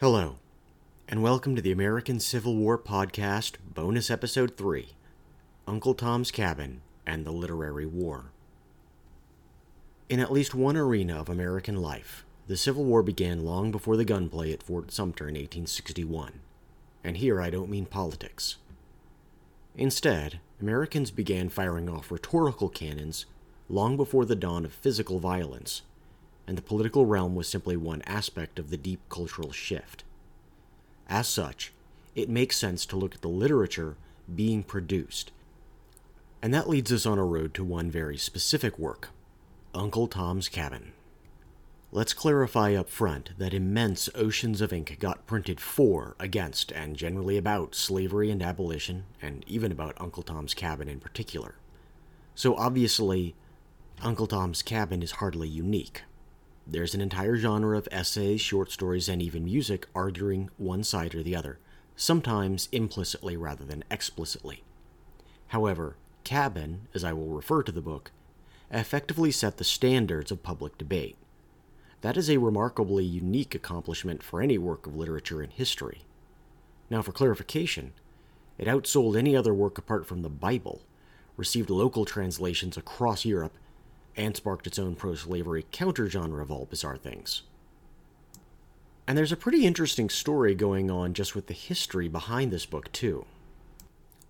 Hello, and welcome to the American Civil War Podcast, Bonus Episode 3 Uncle Tom's Cabin and the Literary War. In at least one arena of American life, the Civil War began long before the gunplay at Fort Sumter in 1861. And here I don't mean politics. Instead, Americans began firing off rhetorical cannons long before the dawn of physical violence and the political realm was simply one aspect of the deep cultural shift. As such, it makes sense to look at the literature being produced. And that leads us on a road to one very specific work Uncle Tom's Cabin. Let's clarify up front that immense oceans of ink got printed for, against, and generally about slavery and abolition, and even about Uncle Tom's Cabin in particular. So obviously, Uncle Tom's Cabin is hardly unique. There's an entire genre of essays, short stories, and even music arguing one side or the other, sometimes implicitly rather than explicitly. However, Cabin, as I will refer to the book, effectively set the standards of public debate. That is a remarkably unique accomplishment for any work of literature in history. Now, for clarification, it outsold any other work apart from the Bible, received local translations across Europe, and sparked its own pro slavery countergenre of all bizarre things. And there's a pretty interesting story going on just with the history behind this book, too.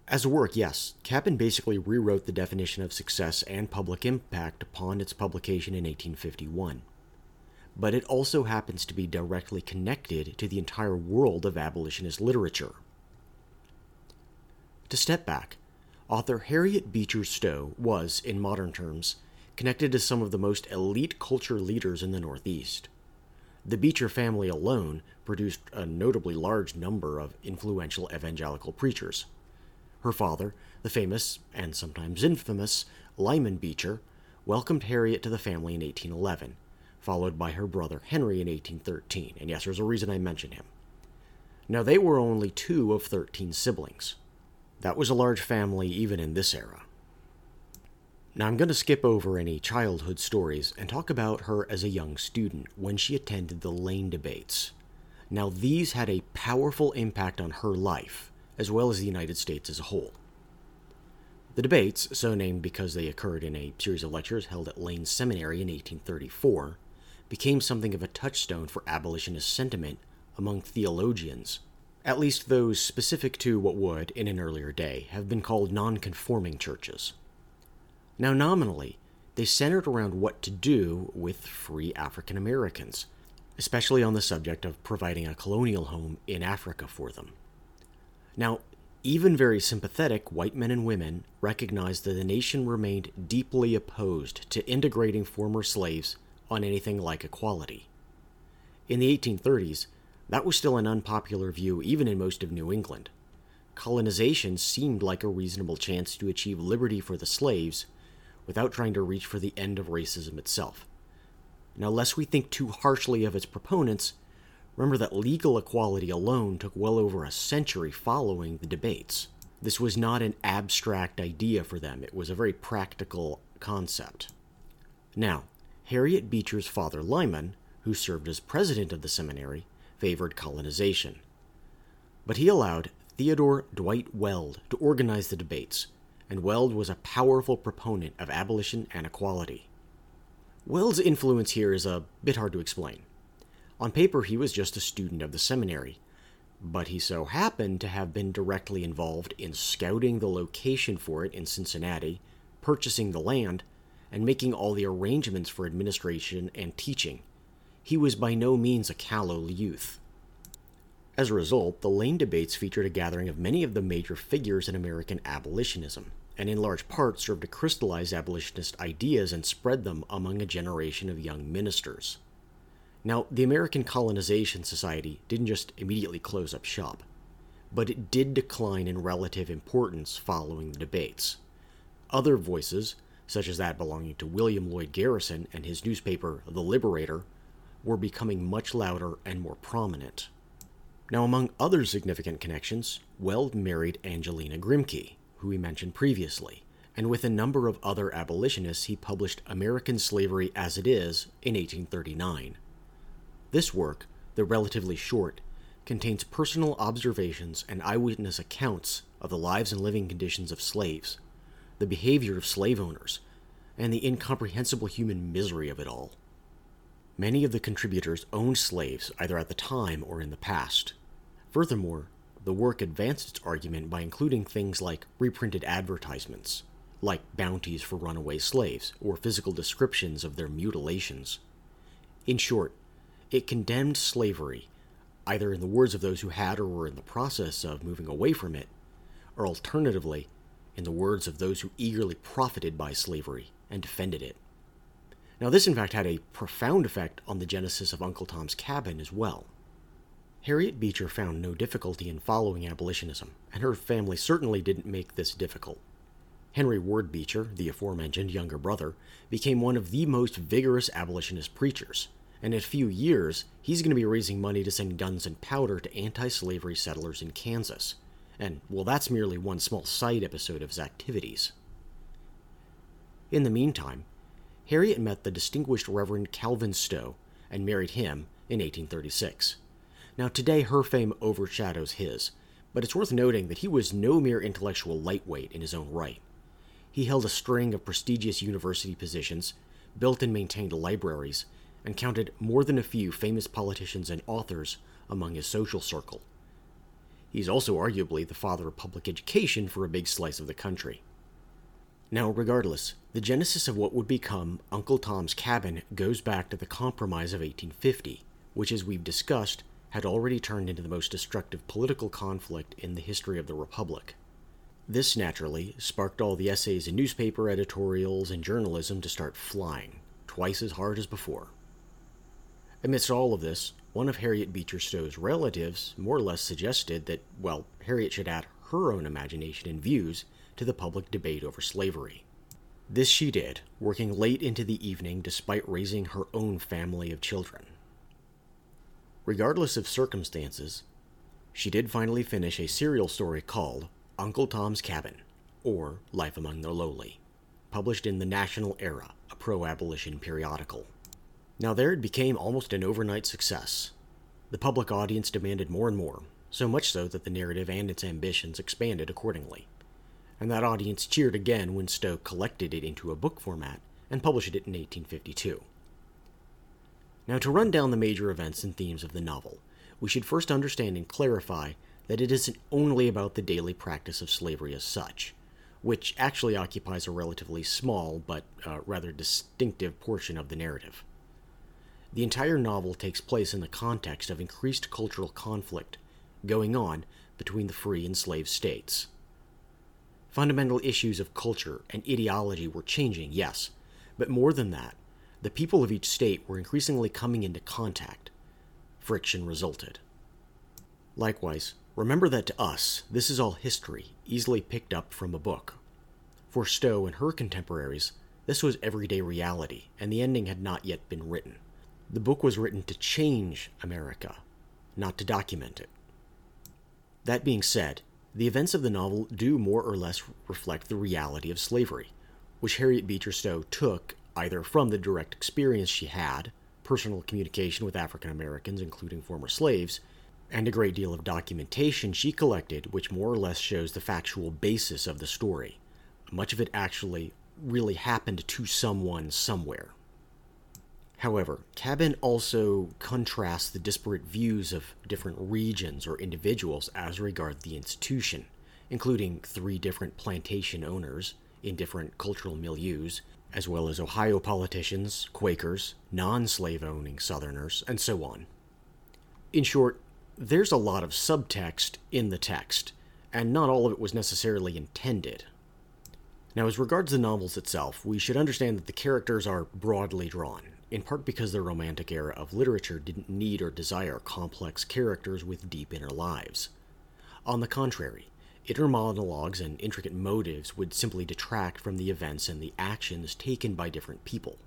As a work, yes, Cabin basically rewrote the definition of success and public impact upon its publication in 1851. But it also happens to be directly connected to the entire world of abolitionist literature. To step back, author Harriet Beecher Stowe was, in modern terms, connected to some of the most elite culture leaders in the Northeast. The Beecher family alone produced a notably large number of influential evangelical preachers. Her father, the famous, and sometimes infamous, Lyman Beecher, welcomed Harriet to the family in 1811, followed by her brother Henry in 1813. And yes, there's a reason I mention him. Now, they were only two of 13 siblings. That was a large family even in this era. Now, I'm going to skip over any childhood stories and talk about her as a young student when she attended the Lane debates. Now, these had a powerful impact on her life, as well as the United States as a whole. The debates, so named because they occurred in a series of lectures held at Lane Seminary in 1834, became something of a touchstone for abolitionist sentiment among theologians, at least those specific to what would, in an earlier day, have been called nonconforming churches. Now, nominally, they centered around what to do with free African Americans, especially on the subject of providing a colonial home in Africa for them. Now, even very sympathetic white men and women recognized that the nation remained deeply opposed to integrating former slaves on anything like equality. In the 1830s, that was still an unpopular view even in most of New England. Colonization seemed like a reasonable chance to achieve liberty for the slaves without trying to reach for the end of racism itself. Now, lest we think too harshly of its proponents, remember that legal equality alone took well over a century following the debates. This was not an abstract idea for them, it was a very practical concept. Now, Harriet Beecher's father Lyman, who served as president of the seminary, favored colonization. But he allowed Theodore Dwight Weld to organize the debates, and Weld was a powerful proponent of abolition and equality. Weld's influence here is a bit hard to explain. On paper, he was just a student of the seminary, but he so happened to have been directly involved in scouting the location for it in Cincinnati, purchasing the land, and making all the arrangements for administration and teaching. He was by no means a callow youth. As a result, the Lane debates featured a gathering of many of the major figures in American abolitionism, and in large part served to crystallize abolitionist ideas and spread them among a generation of young ministers. Now, the American Colonization Society didn't just immediately close up shop, but it did decline in relative importance following the debates. Other voices, such as that belonging to William Lloyd Garrison and his newspaper, The Liberator, were becoming much louder and more prominent. Now, among other significant connections, Weld married Angelina Grimke, who we mentioned previously, and with a number of other abolitionists, he published American Slavery as It Is in 1839. This work, though relatively short, contains personal observations and eyewitness accounts of the lives and living conditions of slaves, the behavior of slave owners, and the incomprehensible human misery of it all. Many of the contributors owned slaves either at the time or in the past. Furthermore, the work advanced its argument by including things like reprinted advertisements, like bounties for runaway slaves or physical descriptions of their mutilations. In short, it condemned slavery, either in the words of those who had or were in the process of moving away from it, or alternatively, in the words of those who eagerly profited by slavery and defended it. Now, this in fact had a profound effect on the genesis of Uncle Tom's Cabin as well. Harriet Beecher found no difficulty in following abolitionism, and her family certainly didn't make this difficult. Henry Ward Beecher, the aforementioned younger brother, became one of the most vigorous abolitionist preachers, and in a few years, he's going to be raising money to send guns and powder to anti slavery settlers in Kansas. And, well, that's merely one small side episode of his activities. In the meantime, Harriet met the distinguished Reverend Calvin Stowe and married him in 1836. Now, today her fame overshadows his, but it's worth noting that he was no mere intellectual lightweight in his own right. He held a string of prestigious university positions, built and maintained libraries, and counted more than a few famous politicians and authors among his social circle. He's also arguably the father of public education for a big slice of the country. Now, regardless, the genesis of what would become Uncle Tom's Cabin goes back to the Compromise of 1850, which, as we've discussed, had already turned into the most destructive political conflict in the history of the Republic. This, naturally, sparked all the essays in newspaper editorials and journalism to start flying, twice as hard as before. Amidst all of this, one of Harriet Beecher Stowe's relatives more or less suggested that, well, Harriet should add her own imagination and views to the public debate over slavery. This she did, working late into the evening despite raising her own family of children. Regardless of circumstances, she did finally finish a serial story called Uncle Tom's Cabin, or Life Among the Lowly, published in the National Era, a pro abolition periodical. Now, there it became almost an overnight success. The public audience demanded more and more, so much so that the narrative and its ambitions expanded accordingly. And that audience cheered again when Stowe collected it into a book format and published it in 1852. Now, to run down the major events and themes of the novel, we should first understand and clarify that it isn't only about the daily practice of slavery as such, which actually occupies a relatively small but uh, rather distinctive portion of the narrative. The entire novel takes place in the context of increased cultural conflict going on between the free and slave states. Fundamental issues of culture and ideology were changing, yes, but more than that, the people of each state were increasingly coming into contact. Friction resulted. Likewise, remember that to us, this is all history, easily picked up from a book. For Stowe and her contemporaries, this was everyday reality, and the ending had not yet been written. The book was written to change America, not to document it. That being said, the events of the novel do more or less reflect the reality of slavery, which Harriet Beecher Stowe took either from the direct experience she had, personal communication with African Americans, including former slaves, and a great deal of documentation she collected, which more or less shows the factual basis of the story. Much of it actually really happened to someone somewhere. However, Cabin also contrasts the disparate views of different regions or individuals as regard the institution, including three different plantation owners in different cultural milieus, as well as Ohio politicians, Quakers, non slave owning Southerners, and so on. In short, there's a lot of subtext in the text, and not all of it was necessarily intended. Now, as regards the novels itself, we should understand that the characters are broadly drawn, in part because the Romantic era of literature didn't need or desire complex characters with deep inner lives. On the contrary, inner monologues and intricate motives would simply detract from the events and the actions taken by different people.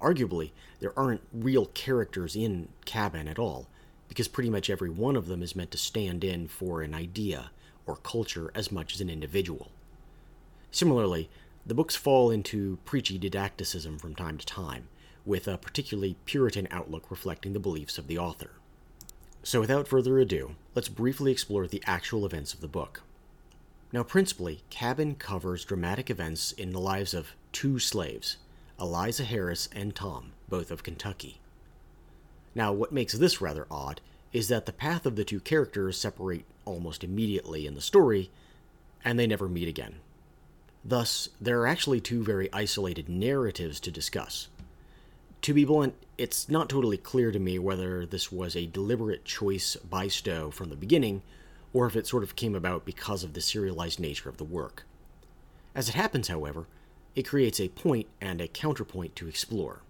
Arguably, there aren't real characters in Cabin at all, because pretty much every one of them is meant to stand in for an idea or culture as much as an individual. Similarly, the books fall into preachy didacticism from time to time, with a particularly Puritan outlook reflecting the beliefs of the author. So, without further ado, let's briefly explore the actual events of the book. Now, principally, Cabin covers dramatic events in the lives of two slaves, Eliza Harris and Tom, both of Kentucky. Now, what makes this rather odd is that the path of the two characters separate almost immediately in the story, and they never meet again. Thus, there are actually two very isolated narratives to discuss. To be blunt, it's not totally clear to me whether this was a deliberate choice by Stowe from the beginning, or if it sort of came about because of the serialized nature of the work. As it happens, however, it creates a point and a counterpoint to explore.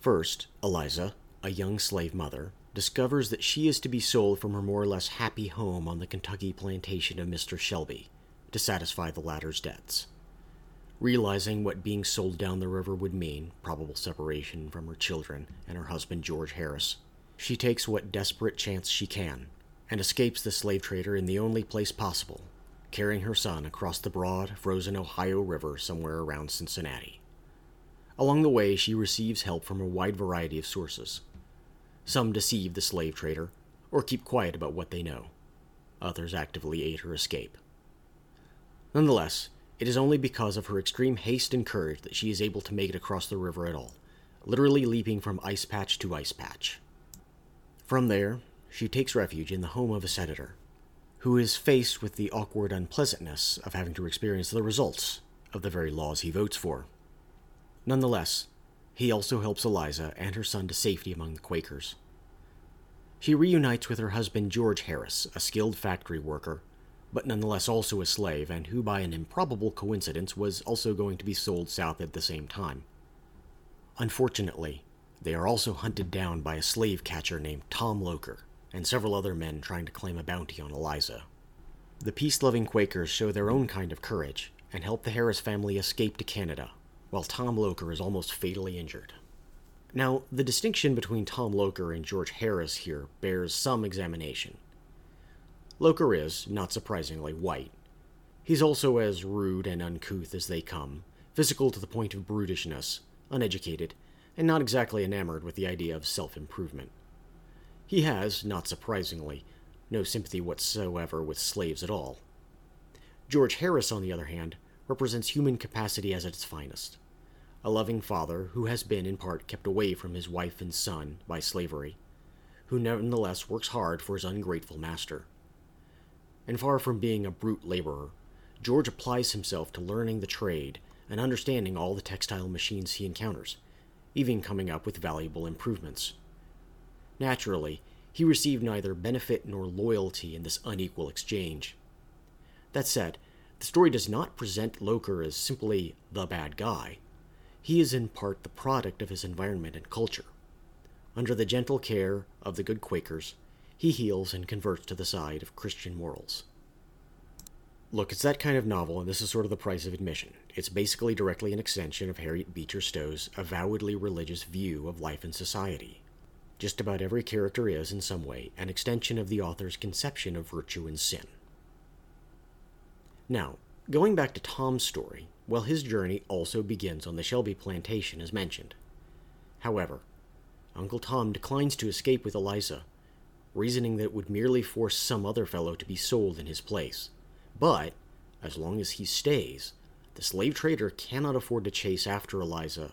First, Eliza, a young slave mother, discovers that she is to be sold from her more or less happy home on the Kentucky plantation of Mr. Shelby to satisfy the latter's debts. Realizing what being sold down the river would mean, probable separation from her children and her husband George Harris, she takes what desperate chance she can and escapes the slave trader in the only place possible, carrying her son across the broad, frozen Ohio River somewhere around Cincinnati. Along the way, she receives help from a wide variety of sources. Some deceive the slave trader or keep quiet about what they know. Others actively aid her escape. Nonetheless, it is only because of her extreme haste and courage that she is able to make it across the river at all, literally leaping from ice patch to ice patch. From there, she takes refuge in the home of a senator, who is faced with the awkward unpleasantness of having to experience the results of the very laws he votes for. Nonetheless, he also helps Eliza and her son to safety among the Quakers. She reunites with her husband George Harris, a skilled factory worker but nonetheless also a slave, and who by an improbable coincidence was also going to be sold south at the same time. Unfortunately, they are also hunted down by a slave catcher named Tom Loker, and several other men trying to claim a bounty on Eliza. The peace loving Quakers show their own kind of courage and help the Harris family escape to Canada, while Tom Loker is almost fatally injured. Now, the distinction between Tom Loker and George Harris here bears some examination. Loker is, not surprisingly, white. He's also as rude and uncouth as they come, physical to the point of brutishness, uneducated, and not exactly enamored with the idea of self improvement. He has, not surprisingly, no sympathy whatsoever with slaves at all. George Harris, on the other hand, represents human capacity as at its finest. A loving father who has been, in part, kept away from his wife and son by slavery, who nevertheless works hard for his ungrateful master and far from being a brute laborer, George applies himself to learning the trade and understanding all the textile machines he encounters, even coming up with valuable improvements. Naturally, he received neither benefit nor loyalty in this unequal exchange. That said, the story does not present Loker as simply the bad guy. He is in part the product of his environment and culture. Under the gentle care of the good Quakers, he heals and converts to the side of Christian morals. Look, it's that kind of novel, and this is sort of the price of admission. It's basically directly an extension of Harriet Beecher Stowe's avowedly religious view of life and society. Just about every character is, in some way, an extension of the author's conception of virtue and sin. Now, going back to Tom's story, well, his journey also begins on the Shelby plantation, as mentioned. However, Uncle Tom declines to escape with Eliza reasoning that it would merely force some other fellow to be sold in his place. But, as long as he stays, the slave trader cannot afford to chase after Eliza.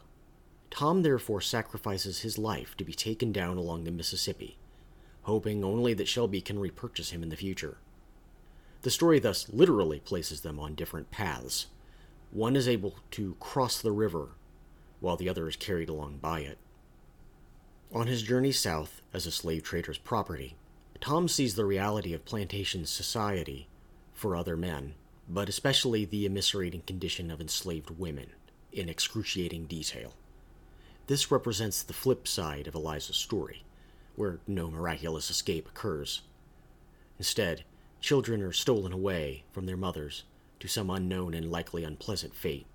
Tom therefore sacrifices his life to be taken down along the Mississippi, hoping only that Shelby can repurchase him in the future. The story thus literally places them on different paths. One is able to cross the river, while the other is carried along by it. On his journey south as a slave trader's property, Tom sees the reality of plantation society for other men, but especially the immiserating condition of enslaved women, in excruciating detail. This represents the flip side of Eliza's story, where no miraculous escape occurs. Instead, children are stolen away from their mothers to some unknown and likely unpleasant fate.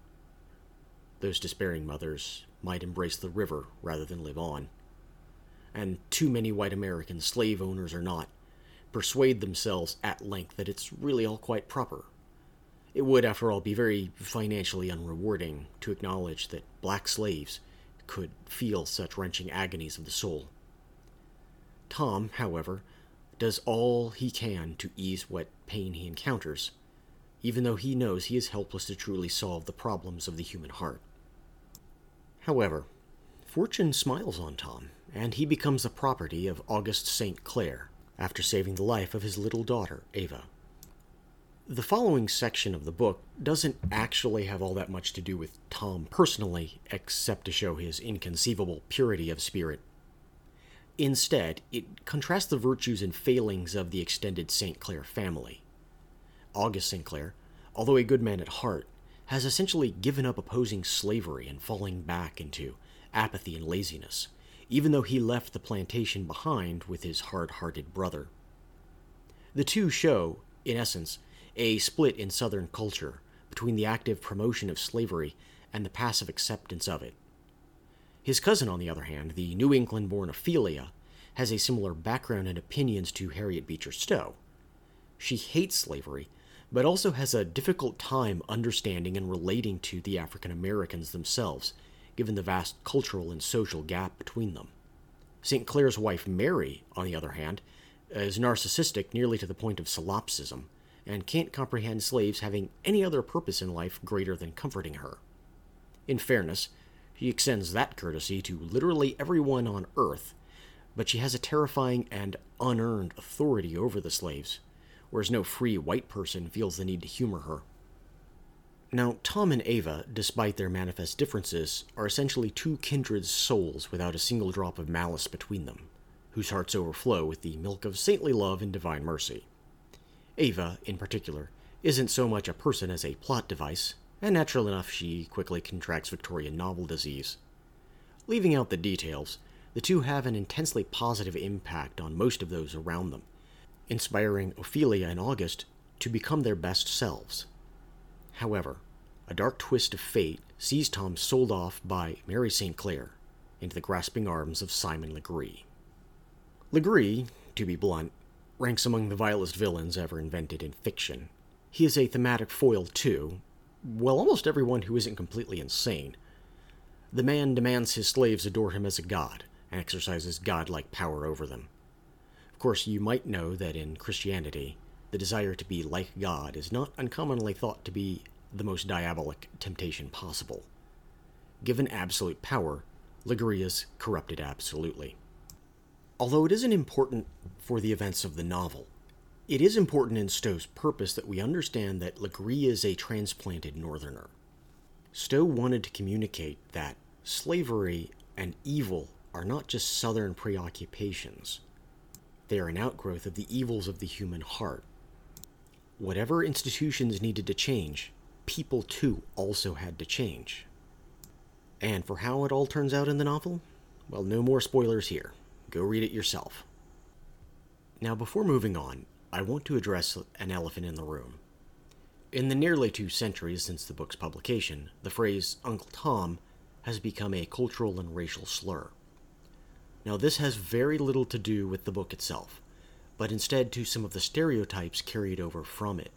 Those despairing mothers might embrace the river rather than live on and too many white American slave owners or not, persuade themselves at length that it's really all quite proper. It would, after all, be very financially unrewarding to acknowledge that black slaves could feel such wrenching agonies of the soul. Tom, however, does all he can to ease what pain he encounters, even though he knows he is helpless to truly solve the problems of the human heart. However, fortune smiles on Tom, and he becomes the property of Auguste St. Clare after saving the life of his little daughter, Ava. The following section of the book doesn't actually have all that much to do with Tom personally, except to show his inconceivable purity of spirit. Instead, it contrasts the virtues and failings of the extended St. Clare family. Auguste St. Clare, although a good man at heart, has essentially given up opposing slavery and falling back into apathy and laziness, even though he left the plantation behind with his hard hearted brother. The two show, in essence, a split in Southern culture between the active promotion of slavery and the passive acceptance of it. His cousin, on the other hand, the New England born Ophelia, has a similar background and opinions to Harriet Beecher Stowe. She hates slavery, but also has a difficult time understanding and relating to the African Americans themselves, given the vast cultural and social gap between them. St. Clare's wife, Mary, on the other hand, is narcissistic nearly to the point of solipsism and can't comprehend slaves having any other purpose in life greater than comforting her. In fairness, she extends that courtesy to literally everyone on earth, but she has a terrifying and unearned authority over the slaves, whereas no free white person feels the need to humor her. Now, Tom and Ava, despite their manifest differences, are essentially two kindred souls without a single drop of malice between them, whose hearts overflow with the milk of saintly love and divine mercy. Ava, in particular, isn't so much a person as a plot device, and natural enough she quickly contracts Victorian novel disease. Leaving out the details, the two have an intensely positive impact on most of those around them, inspiring Ophelia and August to become their best selves. However, a dark twist of fate sees Tom sold off by Mary St. Clare into the grasping arms of Simon Legree. Legree, to be blunt, ranks among the vilest villains ever invented in fiction. He is a thematic foil, too. Well, almost everyone who isn't completely insane. The man demands his slaves adore him as a god and exercises godlike power over them. Of course, you might know that in Christianity, the desire to be like God is not uncommonly thought to be the most diabolic temptation possible. Given absolute power, is corrupted absolutely. Although it isn't important for the events of the novel, it is important in Stowe's purpose that we understand that Legree is a transplanted northerner. Stowe wanted to communicate that slavery and evil are not just southern preoccupations. They are an outgrowth of the evils of the human heart. Whatever institutions needed to change, people too also had to change. And for how it all turns out in the novel, well, no more spoilers here. Go read it yourself. Now, before moving on, I want to address an elephant in the room. In the nearly two centuries since the book's publication, the phrase Uncle Tom has become a cultural and racial slur. Now, this has very little to do with the book itself, but instead to some of the stereotypes carried over from it.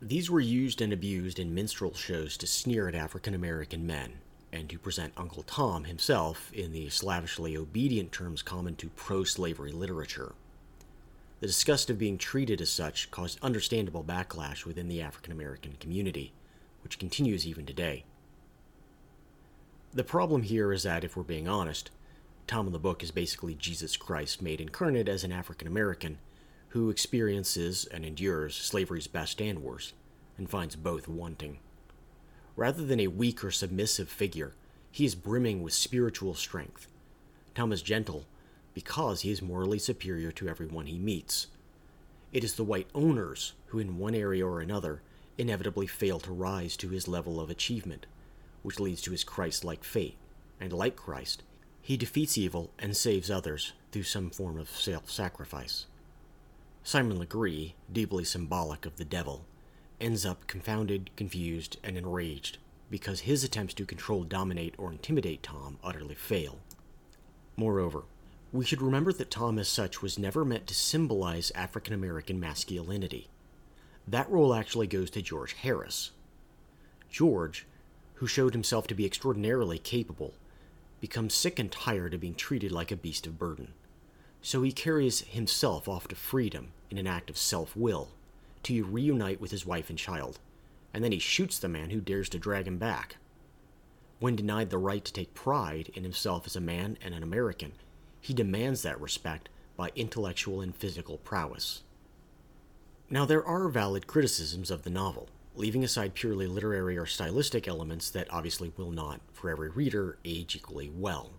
These were used and abused in minstrel shows to sneer at African American men, and to present Uncle Tom himself in the slavishly obedient terms common to pro slavery literature. The disgust of being treated as such caused understandable backlash within the African American community, which continues even today. The problem here is that, if we're being honest, Tom in the book is basically Jesus Christ made incarnate as an African American who experiences and endures slavery's best and worst, and finds both wanting. Rather than a weak or submissive figure, he is brimming with spiritual strength. Tom is gentle because he is morally superior to everyone he meets. It is the white owners who, in one area or another, inevitably fail to rise to his level of achievement, which leads to his Christ like fate, and like Christ, he defeats evil and saves others through some form of self sacrifice. Simon Legree, deeply symbolic of the devil, ends up confounded, confused, and enraged because his attempts to control, dominate, or intimidate Tom utterly fail. Moreover, we should remember that Tom, as such, was never meant to symbolize African American masculinity. That role actually goes to George Harris. George, who showed himself to be extraordinarily capable, becomes sick and tired of being treated like a beast of burden. So he carries himself off to freedom in an act of self will to reunite with his wife and child, and then he shoots the man who dares to drag him back. When denied the right to take pride in himself as a man and an American, he demands that respect by intellectual and physical prowess. Now, there are valid criticisms of the novel, leaving aside purely literary or stylistic elements that obviously will not, for every reader, age equally well.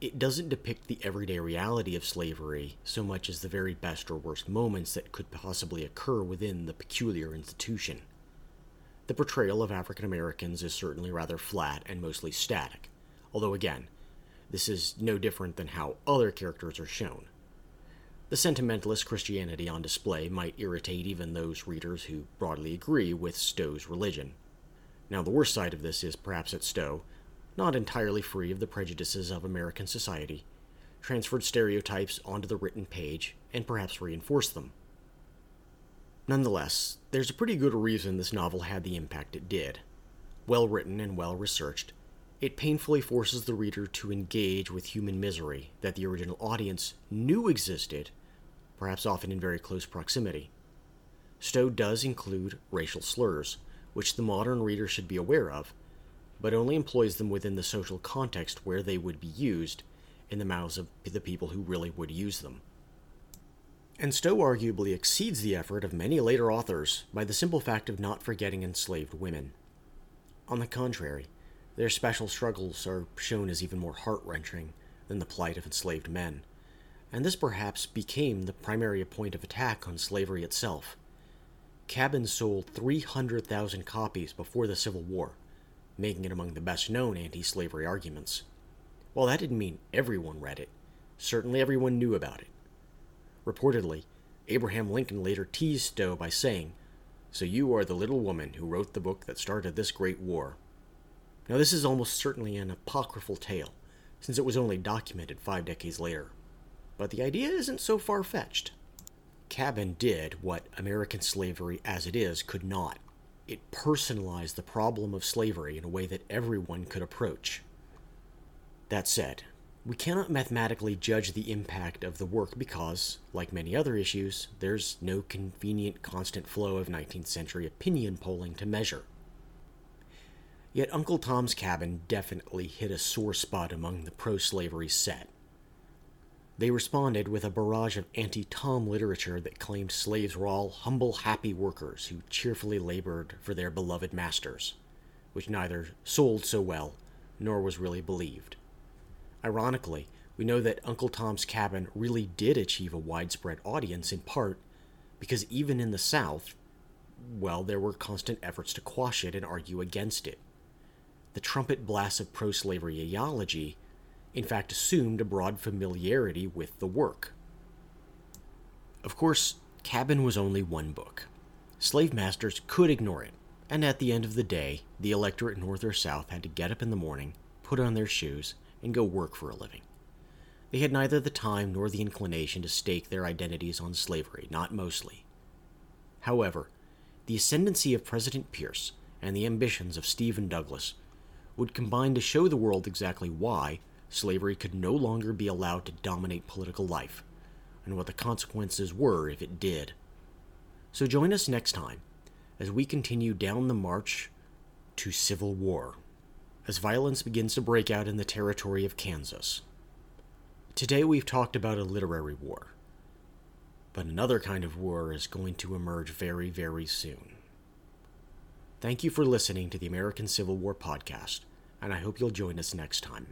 It doesn't depict the everyday reality of slavery so much as the very best or worst moments that could possibly occur within the peculiar institution. The portrayal of African Americans is certainly rather flat and mostly static, although again, this is no different than how other characters are shown. The sentimentalist Christianity on display might irritate even those readers who broadly agree with Stowe's religion. Now, the worst side of this is perhaps that Stowe, not entirely free of the prejudices of American society, transferred stereotypes onto the written page and perhaps reinforced them. Nonetheless, there's a pretty good reason this novel had the impact it did. Well written and well researched, it painfully forces the reader to engage with human misery that the original audience knew existed, perhaps often in very close proximity. Stowe does include racial slurs, which the modern reader should be aware of, but only employs them within the social context where they would be used in the mouths of the people who really would use them. And Stowe arguably exceeds the effort of many later authors by the simple fact of not forgetting enslaved women. On the contrary, their special struggles are shown as even more heart wrenching than the plight of enslaved men, and this perhaps became the primary point of attack on slavery itself. Cabin sold 300,000 copies before the Civil War, making it among the best known anti slavery arguments. While that didn't mean everyone read it, certainly everyone knew about it. Reportedly, Abraham Lincoln later teased Stowe by saying, So you are the little woman who wrote the book that started this great war. Now, this is almost certainly an apocryphal tale, since it was only documented five decades later. But the idea isn't so far fetched. Cabin did what American slavery as it is could not. It personalized the problem of slavery in a way that everyone could approach. That said, we cannot mathematically judge the impact of the work because, like many other issues, there's no convenient constant flow of 19th century opinion polling to measure. Yet Uncle Tom's Cabin definitely hit a sore spot among the pro slavery set. They responded with a barrage of anti Tom literature that claimed slaves were all humble, happy workers who cheerfully labored for their beloved masters, which neither sold so well nor was really believed. Ironically, we know that Uncle Tom's Cabin really did achieve a widespread audience in part because even in the South, well, there were constant efforts to quash it and argue against it the trumpet blasts of pro slavery ideology, in fact, assumed a broad familiarity with the work. Of course, Cabin was only one book. Slave masters could ignore it, and at the end of the day, the electorate north or south had to get up in the morning, put on their shoes, and go work for a living. They had neither the time nor the inclination to stake their identities on slavery, not mostly. However, the ascendancy of President Pierce and the ambitions of Stephen Douglas would combine to show the world exactly why slavery could no longer be allowed to dominate political life, and what the consequences were if it did. So join us next time as we continue down the march to civil war, as violence begins to break out in the territory of Kansas. Today we've talked about a literary war, but another kind of war is going to emerge very, very soon. Thank you for listening to the American Civil War podcast, and I hope you'll join us next time.